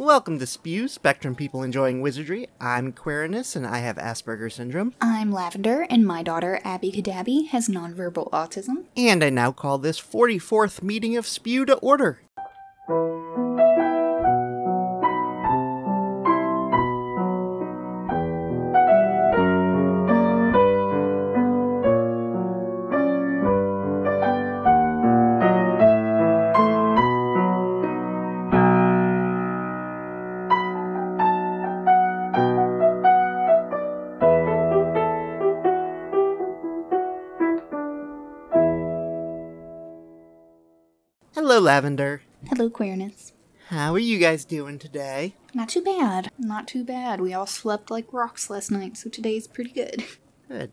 Welcome to Spew, Spectrum People Enjoying Wizardry. I'm Quirinus and I have Asperger's Syndrome. I'm Lavender, and my daughter Abby Kadabi has nonverbal autism. And I now call this 44th meeting of Spew to order. Lavender. Hello, Quirinus. How are you guys doing today? Not too bad. Not too bad. We all slept like rocks last night, so today's pretty good. Good.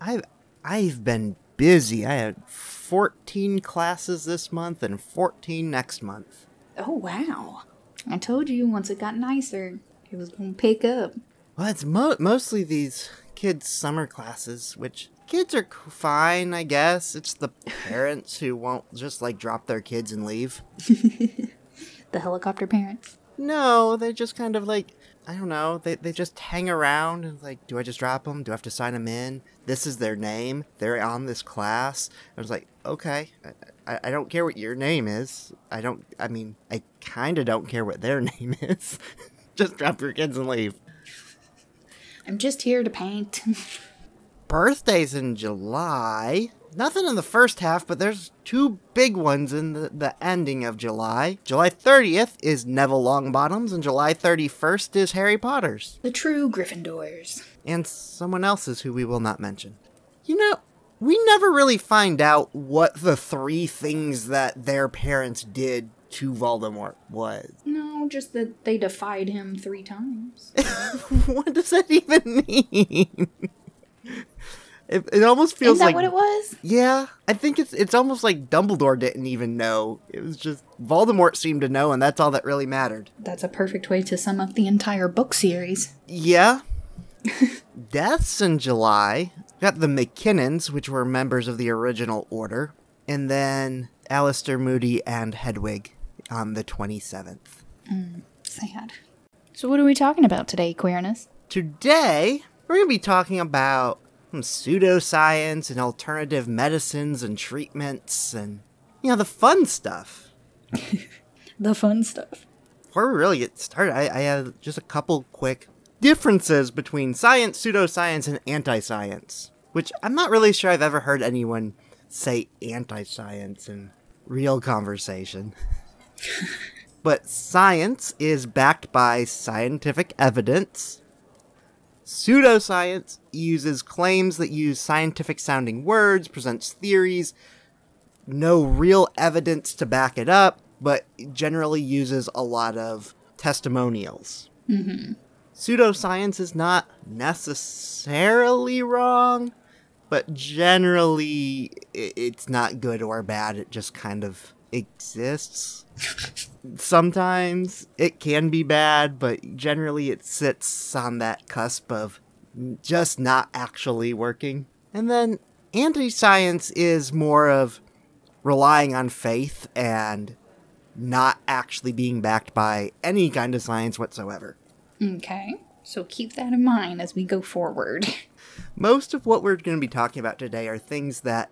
I've I've been busy. I had 14 classes this month and 14 next month. Oh, wow. I told you once it got nicer, it was gonna pick up. Well, it's mo- mostly these kids' summer classes, which kids are fine, I guess. It's the parents who won't just like drop their kids and leave. The helicopter parents. No, they just kind of like I don't know. They they just hang around and like, do I just drop them? Do I have to sign them in? This is their name. They're on this class. I was like, okay. I, I, I don't care what your name is. I don't. I mean, I kind of don't care what their name is. just drop your kids and leave. I'm just here to paint. birthdays in July. Nothing in the first half, but there's two big ones in the, the ending of July. July 30th is Neville Longbottom's, and July 31st is Harry Potter's. the true Gryffindors. And someone else's who we will not mention. You know, we never really find out what the three things that their parents did to Voldemort was. No, just that they defied him three times. what does that even mean? It, it almost feels Is that like what it was? Yeah, I think it's it's almost like Dumbledore didn't even know. It was just Voldemort seemed to know, and that's all that really mattered. That's a perfect way to sum up the entire book series. Yeah. Deaths in July. Got the McKinnons, which were members of the original order, and then Alastor Moody and Hedwig on the 27th. Mm, sad. So, what are we talking about today, Quirinus? Today, we're going to be talking about pseudoscience and alternative medicines and treatments and, you know, the fun stuff. The fun stuff. before we really get started, I, I have just a couple quick differences between science, pseudoscience, and anti science, which I'm not really sure I've ever heard anyone say anti science in real conversation. but science is backed by scientific evidence. Pseudoscience uses claims that use scientific sounding words, presents theories, no real evidence to back it up, but generally uses a lot of testimonials. Mm-hmm. Pseudoscience is not necessarily wrong, but generally it's not good or bad. It just kind of exists. Sometimes it can be bad, but generally it sits on that cusp of just not actually working. And then anti science is more of relying on faith and not actually being backed by any kind of science whatsoever. Okay. So, keep that in mind as we go forward. Most of what we're going to be talking about today are things that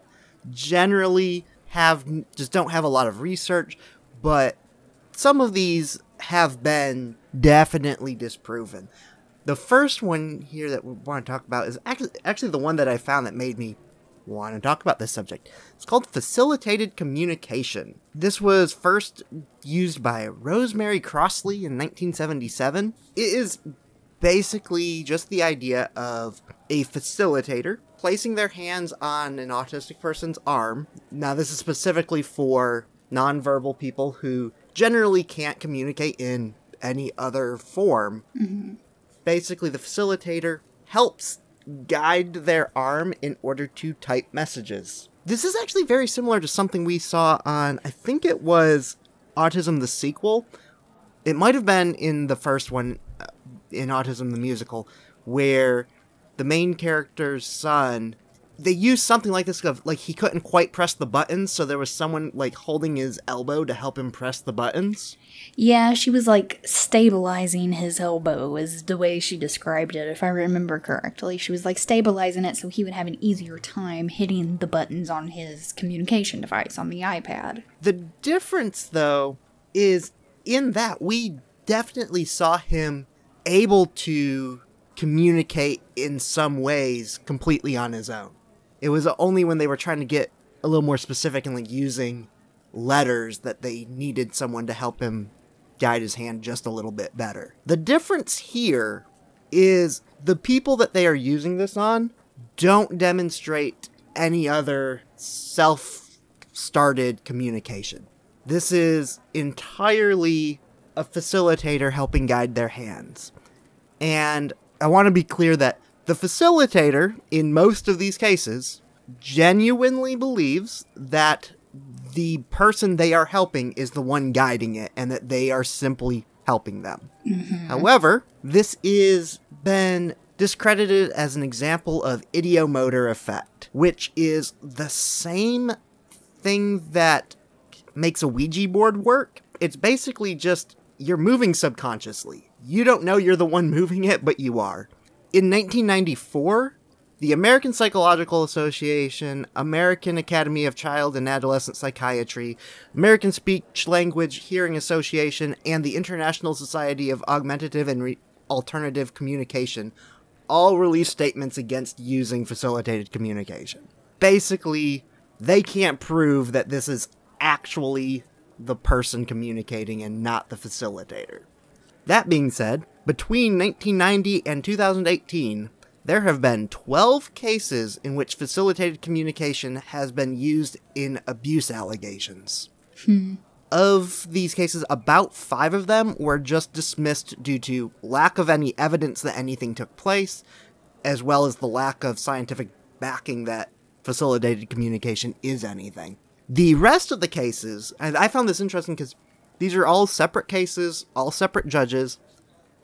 generally have just don't have a lot of research, but some of these have been definitely disproven. The first one here that we want to talk about is actually actually the one that I found that made me want to talk about this subject. It's called facilitated communication. This was first used by Rosemary Crossley in 1977. It is basically just the idea of a facilitator placing their hands on an autistic person's arm. Now, this is specifically for nonverbal people who generally can't communicate in any other form. Basically, the facilitator helps guide their arm in order to type messages. This is actually very similar to something we saw on, I think it was Autism the sequel. It might have been in the first one, uh, in Autism the musical, where the main character's son they used something like this of like he couldn't quite press the buttons, so there was someone like holding his elbow to help him press the buttons. Yeah, she was like stabilizing his elbow, is the way she described it, if I remember correctly. She was like stabilizing it so he would have an easier time hitting the buttons on his communication device on the iPad. The difference, though, is in that we definitely saw him able to communicate in some ways completely on his own. It was only when they were trying to get a little more specific and like using letters that they needed someone to help him guide his hand just a little bit better. The difference here is the people that they are using this on don't demonstrate any other self started communication. This is entirely a facilitator helping guide their hands. And I want to be clear that the facilitator, in most of these cases, genuinely believes that the person they are helping is the one guiding it and that they are simply helping them. Mm-hmm. However, this is been discredited as an example of ideomotor effect, which is the same thing that makes a Ouija board work. It's basically just you're moving subconsciously. You don't know you're the one moving it, but you are. In 1994, the American Psychological Association, American Academy of Child and Adolescent Psychiatry, American Speech Language Hearing Association, and the International Society of Augmentative and Re- Alternative Communication all released statements against using facilitated communication. Basically, they can't prove that this is actually the person communicating and not the facilitator. That being said, between 1990 and 2018, there have been 12 cases in which facilitated communication has been used in abuse allegations. Hmm. Of these cases, about five of them were just dismissed due to lack of any evidence that anything took place, as well as the lack of scientific backing that facilitated communication is anything. The rest of the cases, and I found this interesting because these are all separate cases, all separate judges,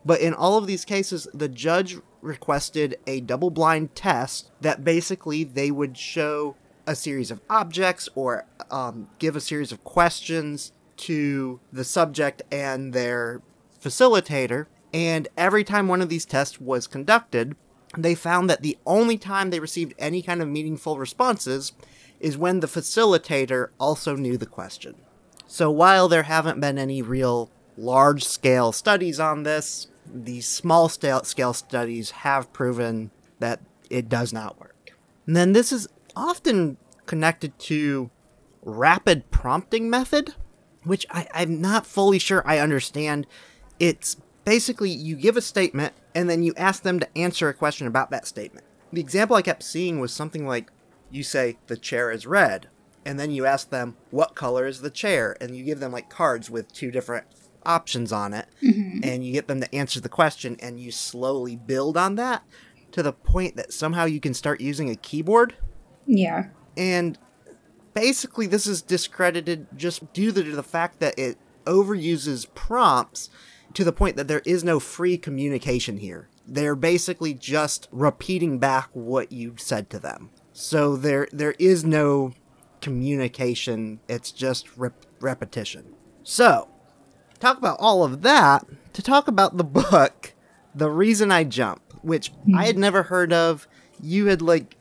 but in all of these cases, the judge requested a double blind test that basically they would show a series of objects or um, give a series of questions to the subject and their facilitator. And every time one of these tests was conducted, they found that the only time they received any kind of meaningful responses is when the facilitator also knew the question. So while there haven't been any real large scale studies on this, these small scale studies have proven that it does not work. And then this is often connected to rapid prompting method, which I, I'm not fully sure I understand. It's basically you give a statement and then you ask them to answer a question about that statement. The example I kept seeing was something like you say, the chair is red, and then you ask them, what color is the chair? And you give them like cards with two different options on it, mm-hmm. and you get them to answer the question, and you slowly build on that to the point that somehow you can start using a keyboard. Yeah. And basically, this is discredited just due to the fact that it overuses prompts to the point that there is no free communication here. They're basically just repeating back what you said to them. So there there is no communication, it's just rep- repetition. So, talk about all of that to talk about the book The Reason I Jump, which I had never heard of. You had like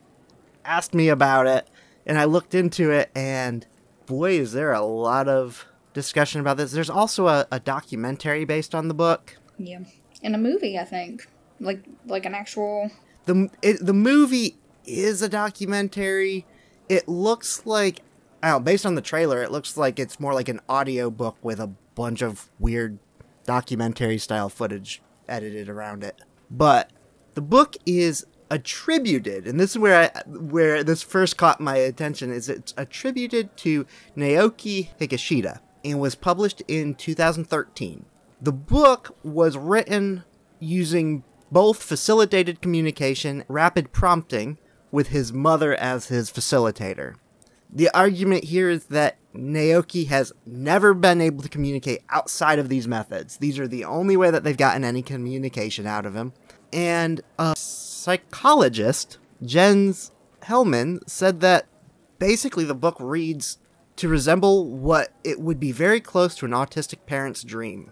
asked me about it and I looked into it and boy is there a lot of discussion about this. There's also a, a documentary based on the book. Yeah. And a movie, I think. Like like an actual The it, the movie is a documentary. It looks like know, based on the trailer, it looks like it's more like an audio book with a bunch of weird documentary style footage edited around it. But the book is attributed, and this is where I, where this first caught my attention is it's attributed to Naoki Higashida and was published in 2013. The book was written using both facilitated communication, rapid prompting, with his mother as his facilitator. The argument here is that Naoki has never been able to communicate outside of these methods. These are the only way that they've gotten any communication out of him. And a psychologist, Jens Hellman said that basically the book reads to resemble what it would be very close to an autistic parent's dream.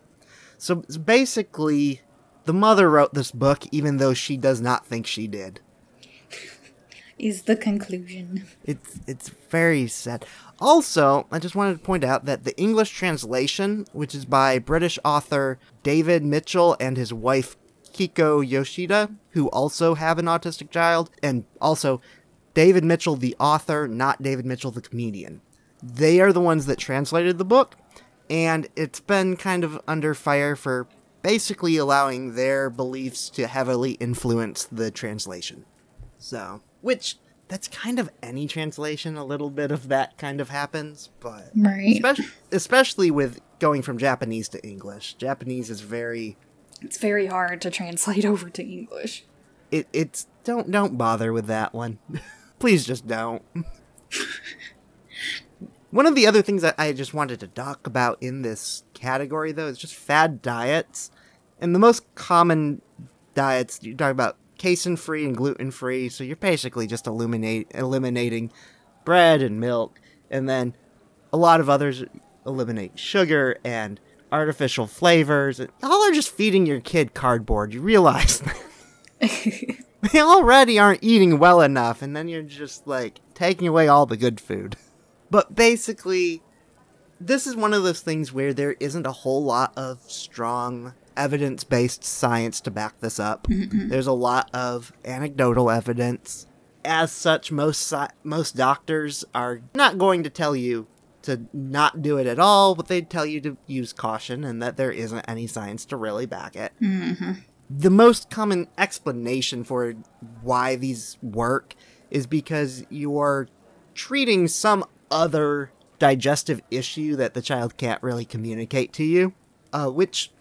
So basically, the mother wrote this book even though she does not think she did. Is the conclusion. It's it's very sad. Also, I just wanted to point out that the English translation, which is by British author David Mitchell and his wife Keiko Yoshida, who also have an autistic child, and also David Mitchell the author, not David Mitchell the comedian. They are the ones that translated the book, and it's been kind of under fire for basically allowing their beliefs to heavily influence the translation. So, which that's kind of any translation, a little bit of that kind of happens, but Right. especially, especially with going from Japanese to English. Japanese is very It's very hard to translate over to English. it, it's don't don't bother with that one. Please just don't. one of the other things that I just wanted to talk about in this category though is just fad diets. And the most common diets you talk about casein free and gluten free, so you're basically just eliminate eliminating bread and milk and then a lot of others eliminate sugar and artificial flavors. All are just feeding your kid cardboard. You realize they already aren't eating well enough, and then you're just like taking away all the good food. But basically, this is one of those things where there isn't a whole lot of strong evidence based science to back this up. There's a lot of anecdotal evidence. As such, most sci- most doctors are not going to tell you to not do it at all, but they tell you to use caution and that there isn't any science to really back it the most common explanation for why these work is because you're treating some other digestive issue that the child can't really communicate to you, uh, which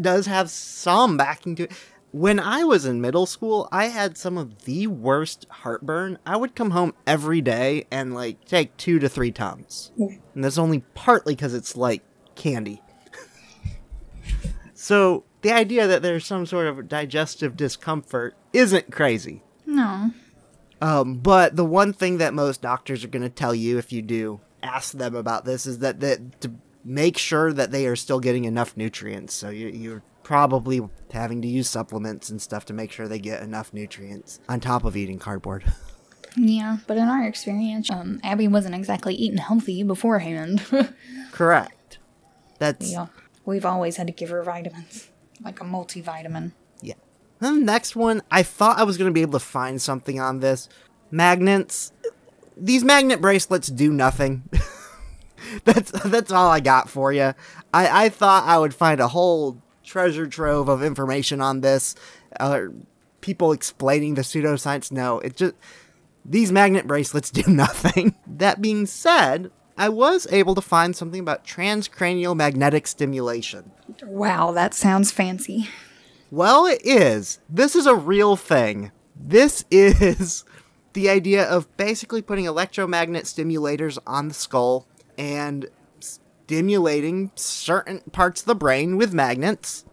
does have some backing to it. When I was in middle school, I had some of the worst heartburn. I would come home every day and like take two to three tums. And that's only partly because it's like candy. So the idea that there's some sort of digestive discomfort isn't crazy. No. Um, but the one thing that most doctors are going to tell you if you do ask them about this is that, that to make sure that they are still getting enough nutrients. So you, you're probably having to use supplements and stuff to make sure they get enough nutrients on top of eating cardboard. Yeah, but in our experience, um, Abby wasn't exactly eating healthy beforehand. Correct. That's yeah, we've always had to give her vitamins, like a multivitamin. Yeah. Then the next one, I thought I was going to be able to find something on this. Magnets. These magnet bracelets do nothing. that's that's all I got for you. I, I thought I would find a whole treasure trove of information on this. Uh, people explaining the pseudoscience. No, it just these magnet bracelets do nothing. that being said, I was able to find something about transcranial magnetic stimulation. Wow, that sounds fancy. Well, it is. This is a real thing. This is the idea of basically putting electromagnet stimulators on the skull and stimulating certain parts of the brain with magnets.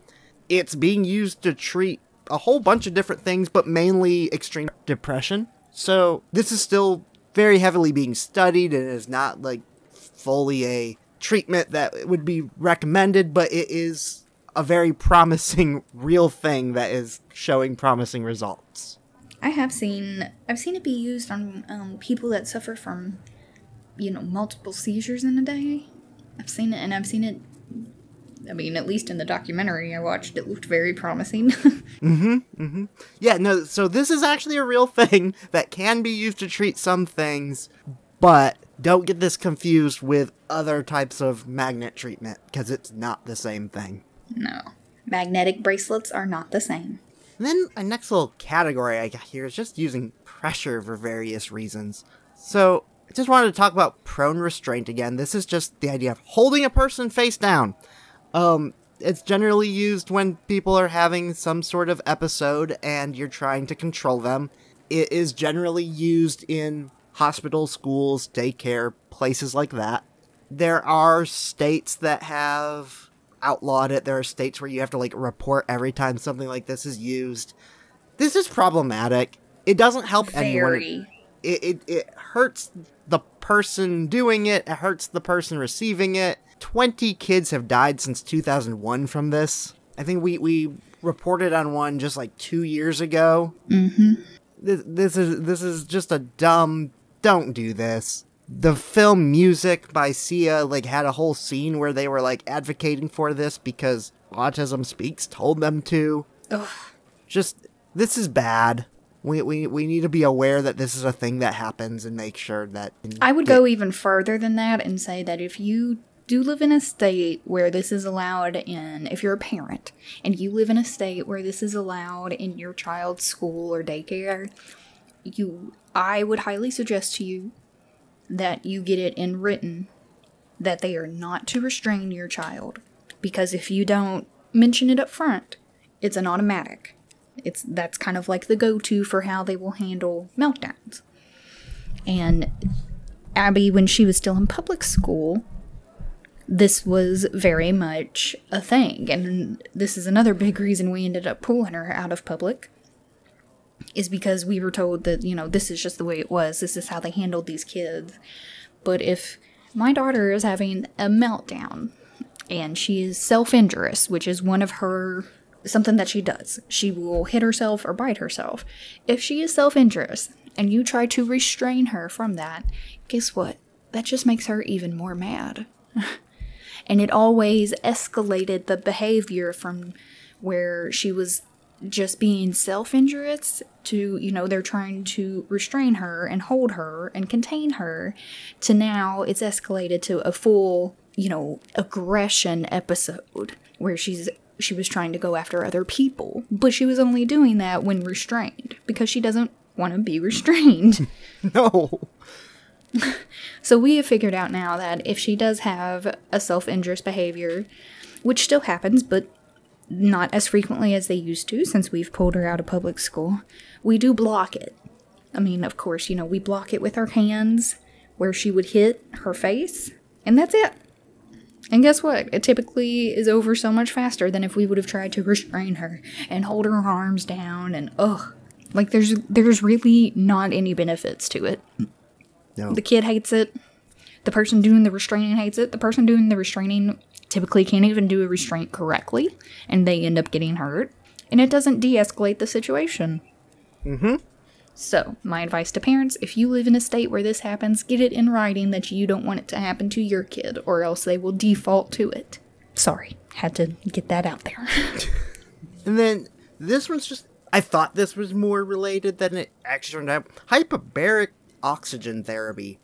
It's being used to treat a whole bunch of different things, but mainly extreme depression. So, this is still very heavily being studied and is not like fully a treatment that would be recommended, but it is a very promising real thing that is showing promising results. I have seen I've seen it be used on um, people that suffer from, you know, multiple seizures in a day. I've seen it, and I've seen it. I mean, at least in the documentary I watched, it looked very promising. Mm-hmm. Mm-hmm. Yeah, no, so this is actually a real thing that can be used to treat some things, but don't get this confused with other types of magnet treatment because it's not the same thing. no, magnetic bracelets are not the same. And then a next little category I got here is just using pressure for various reasons. So I just wanted to talk about prone restraint again. This is just the idea of holding a person face down. Um, it's generally used when people are having some sort of episode and you're trying to control them. It is generally used in hospitals, schools, daycare, places like that. There are states that have outlawed it. There are states where you have to like report every time something like this is used. This is problematic. It doesn't help anyone. It, it, it hurts the person doing it, it hurts the person receiving it. 20 kids have died since 2001 from this. I think we, we reported on one just like two years ago. Mm-hmm. This, this is this is just a dumb. Don't do this. The film Music by Sia like had a whole scene where they were like advocating for this because Autism Speaks told them to. Ugh. Just this is bad. We, we we need to be aware that this is a thing that happens and make sure that I would go even further than that and say that if you do live in a state where this is allowed in, if you're a parent and you live in a state where this is allowed in your child's school or daycare, you, I would highly suggest to you that you get it in written that they are not to restrain your child. Because if you don't mention it up front, it's an automatic. It's that's kind of like the go-to for how they will handle meltdowns. And Abby, when she was still in public school, this was very much a thing. And this is another big reason we ended up pulling her out of public. Is because we were told that, you know, this is just the way it was. This is how they handled these kids. But if my daughter is having a meltdown and she is self injurious, which is one of her something that she does, she will hit herself or bite herself. If she is self injurious and you try to restrain her from that, guess what? That just makes her even more mad. and it always escalated the behavior from where she was just being self injurious to, you know, they're trying to restrain her and hold her and contain her to now it's escalated to a full, you know, aggression episode where she's she was trying to go after other people, but she was only doing that when restrained because she doesn't want to be restrained. no. So we have figured out now that if she does have a self injurious behavior, which still happens, but not as frequently as they used to since we've pulled her out of public school, we do block it. I mean, of course, you know, we block it with our hands where she would hit her face, and that's it. And guess what? It typically is over so much faster than if we would have tried to restrain her and hold her arms down and ugh. Like there's there's really not any benefits to it. No. The kid hates it. The person doing the restraining hates it. The person doing the restraining typically can't even do a restraint correctly, and they end up getting hurt. And it doesn't de escalate the situation. Mm-hmm. So, my advice to parents if you live in a state where this happens, get it in writing that you don't want it to happen to your kid, or else they will default to it. Sorry, had to get that out there. And then this one's just. I thought this was more related than it actually turned out. Hyperbaric oxygen therapy.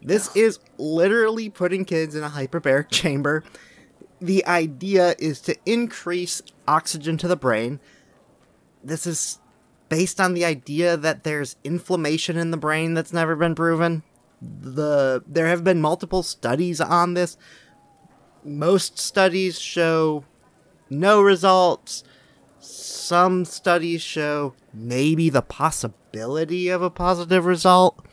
This is literally putting kids in a hyperbaric chamber. The idea is to increase oxygen to the brain. This is based on the idea that there's inflammation in the brain that's never been proven. The there have been multiple studies on this. Most studies show no results. Some studies show maybe the possibility of a positive result,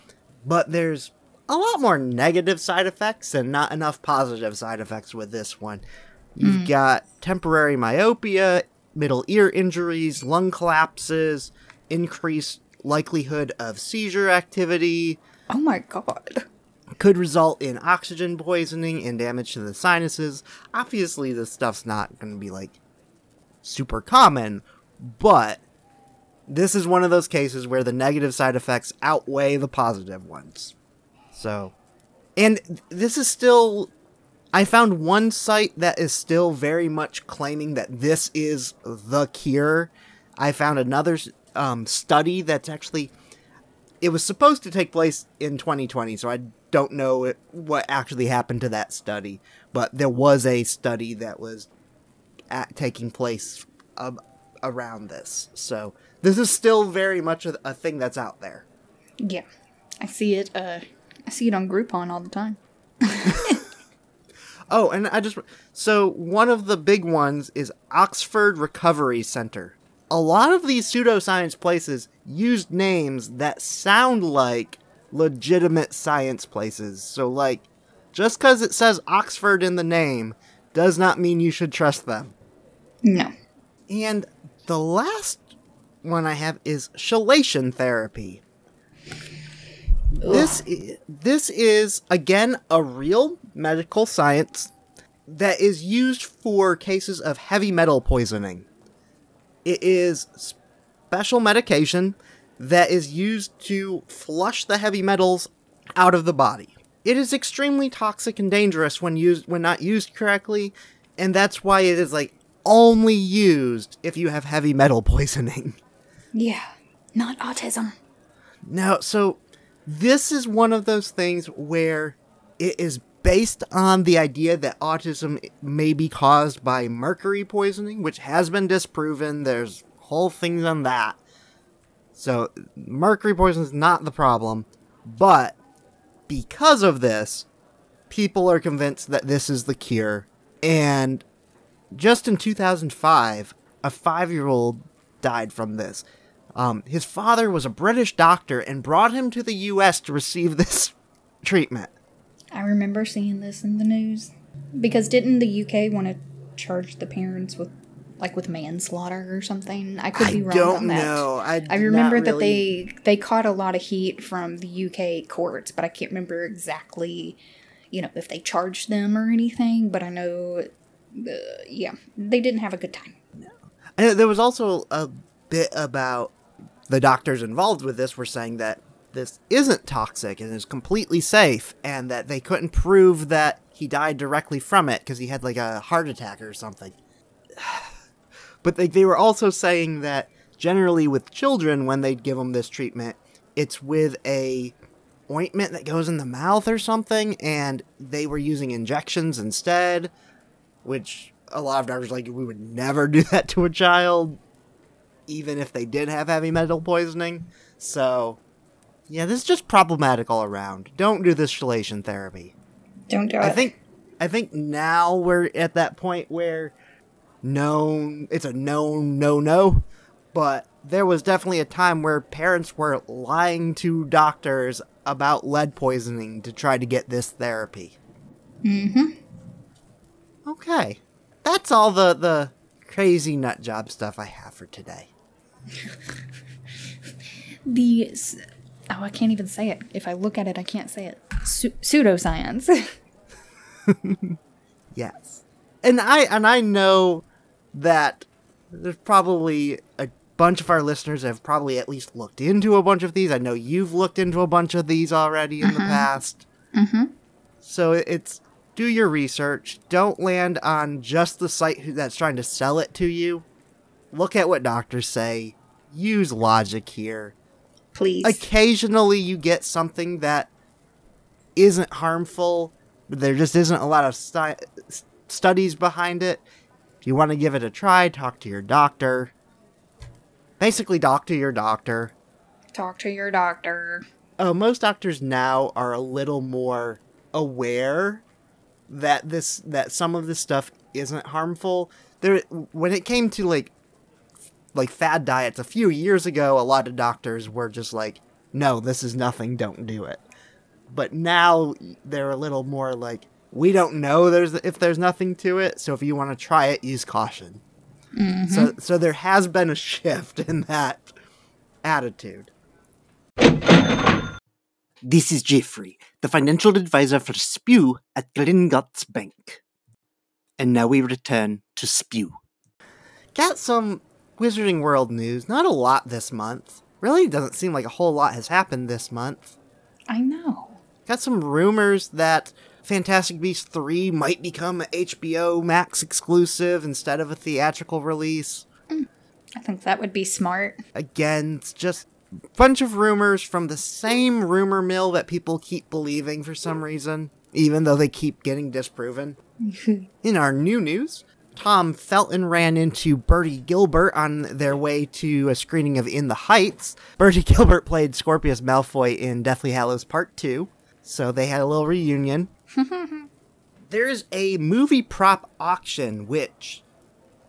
but there's a lot more negative side effects and not enough positive side effects with this one. You've hmm. got temporary myopia, middle ear injuries, lung collapses, increased likelihood of seizure activity, oh my god. could result in oxygen poisoning and damage to the sinuses. Obviously, this stuff's not going to be like super common, but this is one of those cases where the negative side effects outweigh the positive ones. So, and this is still. I found one site that is still very much claiming that this is the cure. I found another um, study that's actually it was supposed to take place in 2020, so I don't know it, what actually happened to that study. But there was a study that was at, taking place um, around this, so this is still very much a, a thing that's out there. Yeah. I see it uh I see it on Groupon all the time. Oh, and I just so one of the big ones is Oxford Recovery Center. A lot of these pseudoscience places used names that sound like legitimate science places. So like just cuz it says Oxford in the name does not mean you should trust them. No. And the last one I have is chelation therapy. This i- this is again a real medical science that is used for cases of heavy metal poisoning. It is special medication that is used to flush the heavy metals out of the body. It is extremely toxic and dangerous when used when not used correctly, and that's why it is like only used if you have heavy metal poisoning. Yeah, not autism. Now, so this is one of those things where it is based on the idea that autism may be caused by mercury poisoning, which has been disproven. There's whole things on that. So, mercury poisoning is not the problem, but because of this, people are convinced that this is the cure. And just in 2005, a five year old died from this. Um, his father was a British doctor and brought him to the U.S. to receive this treatment. I remember seeing this in the news. Because didn't the UK want to charge the parents with, like, with manslaughter or something? I could I be wrong don't on that. know. I, I remember not that really- they they caught a lot of heat from the UK courts, but I can't remember exactly, you know, if they charged them or anything. But I know, uh, yeah, they didn't have a good time. And there was also a bit about the doctors involved with this were saying that this isn't toxic and is completely safe, and that they couldn't prove that he died directly from it because he had like a heart attack or something. But they, they were also saying that generally with children, when they'd give them this treatment, it's with a ointment that goes in the mouth or something, and they were using injections instead, which a lot of doctors like we would never do that to a child, even if they did have heavy metal poisoning. So, yeah, this is just problematic all around. Don't do this chelation therapy. Don't do it. I think I think now we're at that point where known it's a known no no, but there was definitely a time where parents were lying to doctors about lead poisoning to try to get this therapy. Mm-hmm. Okay. That's all the the crazy nut job stuff I have for today. The oh, I can't even say it. If I look at it, I can't say it. Su- pseudoscience. Yes. And I and I know that there's probably a bunch of our listeners have probably at least looked into a bunch of these. I know you've looked into a bunch of these already in the past. mm-hmm. So it's do your research. Don't land on just the site that's trying to sell it to you. Look at what doctors say. Use logic here. Please. Occasionally you get something that isn't harmful, but there just isn't a lot of stu- studies behind it. If you want to give it a try, talk to your doctor. Basically, talk to your doctor. Talk to your doctor. uh, most doctors now are a little more aware that this that some of this stuff isn't harmful. There, when it came to like like fad diets a few years ago, a lot of doctors were just like, "No, this is nothing. Don't do it." But now they're a little more like, "We don't know there's if there's nothing to it. So if you want to try it, use caution." Mm-hmm. So so there has been a shift in that attitude. This is Jeffrey, the financial advisor for Spew at Gringotts Bank. And now we return to Spew. Got some Wizarding World news. Not a lot this month. Really doesn't seem like a whole lot has happened this month. I know. Got some rumors that Fantastic Beasts 3 might become a HBO Max exclusive instead of a theatrical release. Mm, I think that would be smart. Again, it's just a bunch of rumors from the same rumor mill that people keep believing for some reason, even though they keep getting disproven. In our new news, Tom Felton ran into Bertie Gilbert on their way to a screening of In the Heights. Bertie Gilbert played Scorpius Malfoy in Deathly Hallows Part 2, so they had a little reunion. There's a movie prop auction, which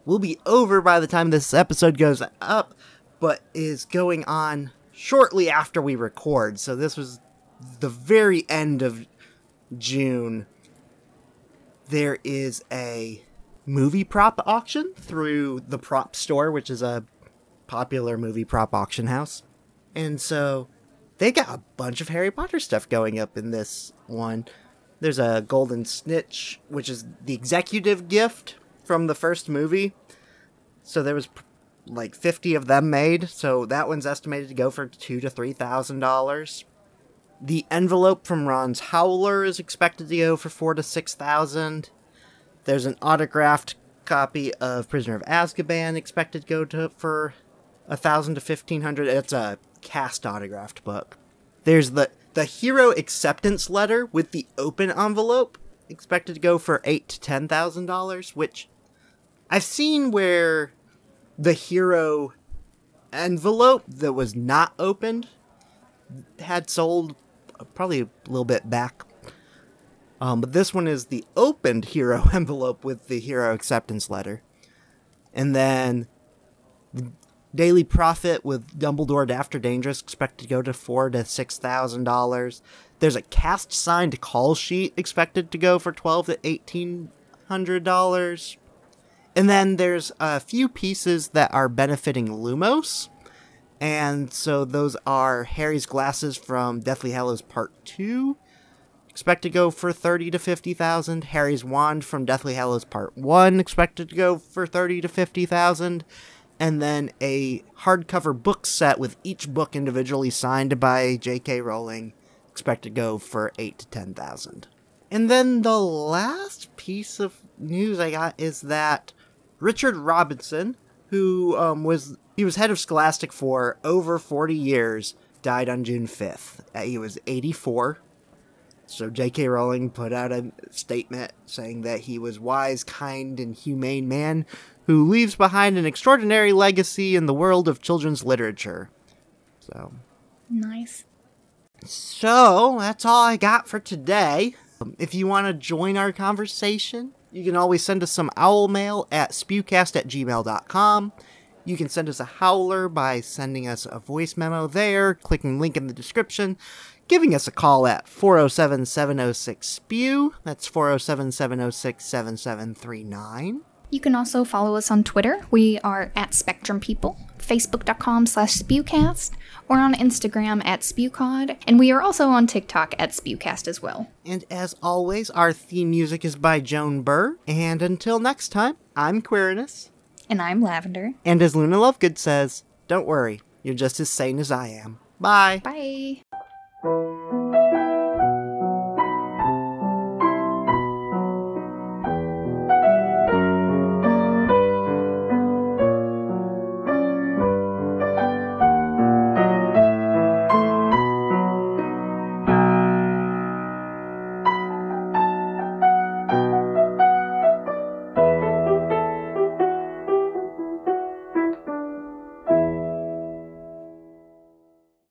will be over by the time this episode goes up, but is going on shortly after we record. So this was the very end of June. There is a movie prop auction through the prop store, which is a popular movie prop auction house. And so they got a bunch of Harry Potter stuff going up in this one. There's a golden snitch, which is the executive gift from the first movie. So there was like 50 of them made, so that one's estimated to go for two to three thousand dollars. The envelope from Ron's Howler is expected to go for four to six thousand. There's an autographed copy of Prisoner of Azkaban expected to go to for a thousand to fifteen hundred. It's a cast autographed book. There's the the hero acceptance letter with the open envelope expected to go for eight to ten thousand dollars, which I've seen where the hero envelope that was not opened had sold probably a little bit back. Um, but this one is the opened hero envelope with the hero acceptance letter. And then the Daily Prophet with Dumbledore Daft or Dangerous expected to go to four to six thousand dollars. There's a cast signed call sheet expected to go for twelve to eighteen hundred dollars. And then there's a few pieces that are benefiting Lumos. And so those are Harry's glasses from Deathly Hallows Part 2. Expected to go for 30 to 50,000. Harry's wand from Deathly Hallows Part 1 expected to go for 30 to 50,000. And then a hardcover book set with each book individually signed by J.K. Rowling expected to go for 8 to 10,000. And then the last piece of news I got is that Richard Robinson, who um, was he was head of Scholastic for over 40 years, died on June 5th. Uh, he was 84. So J.K. Rowling put out a statement saying that he was wise, kind, and humane man who leaves behind an extraordinary legacy in the world of children's literature. So Nice. so that's all I got for today. If you want to join our conversation, you can always send us some owl mail at spewcast at gmail.com. You can send us a howler by sending us a voice memo there, clicking link in the description, giving us a call at 407 706 SPEW. That's 407 706 7739. You can also follow us on Twitter. We are at Spectrum People, Facebook.com slash Spewcast, or on Instagram at Spewcod, and we are also on TikTok at Spewcast as well. And as always, our theme music is by Joan Burr. And until next time, I'm Quirinus. And I'm Lavender. And as Luna Lovegood says, don't worry, you're just as sane as I am. Bye. Bye. Música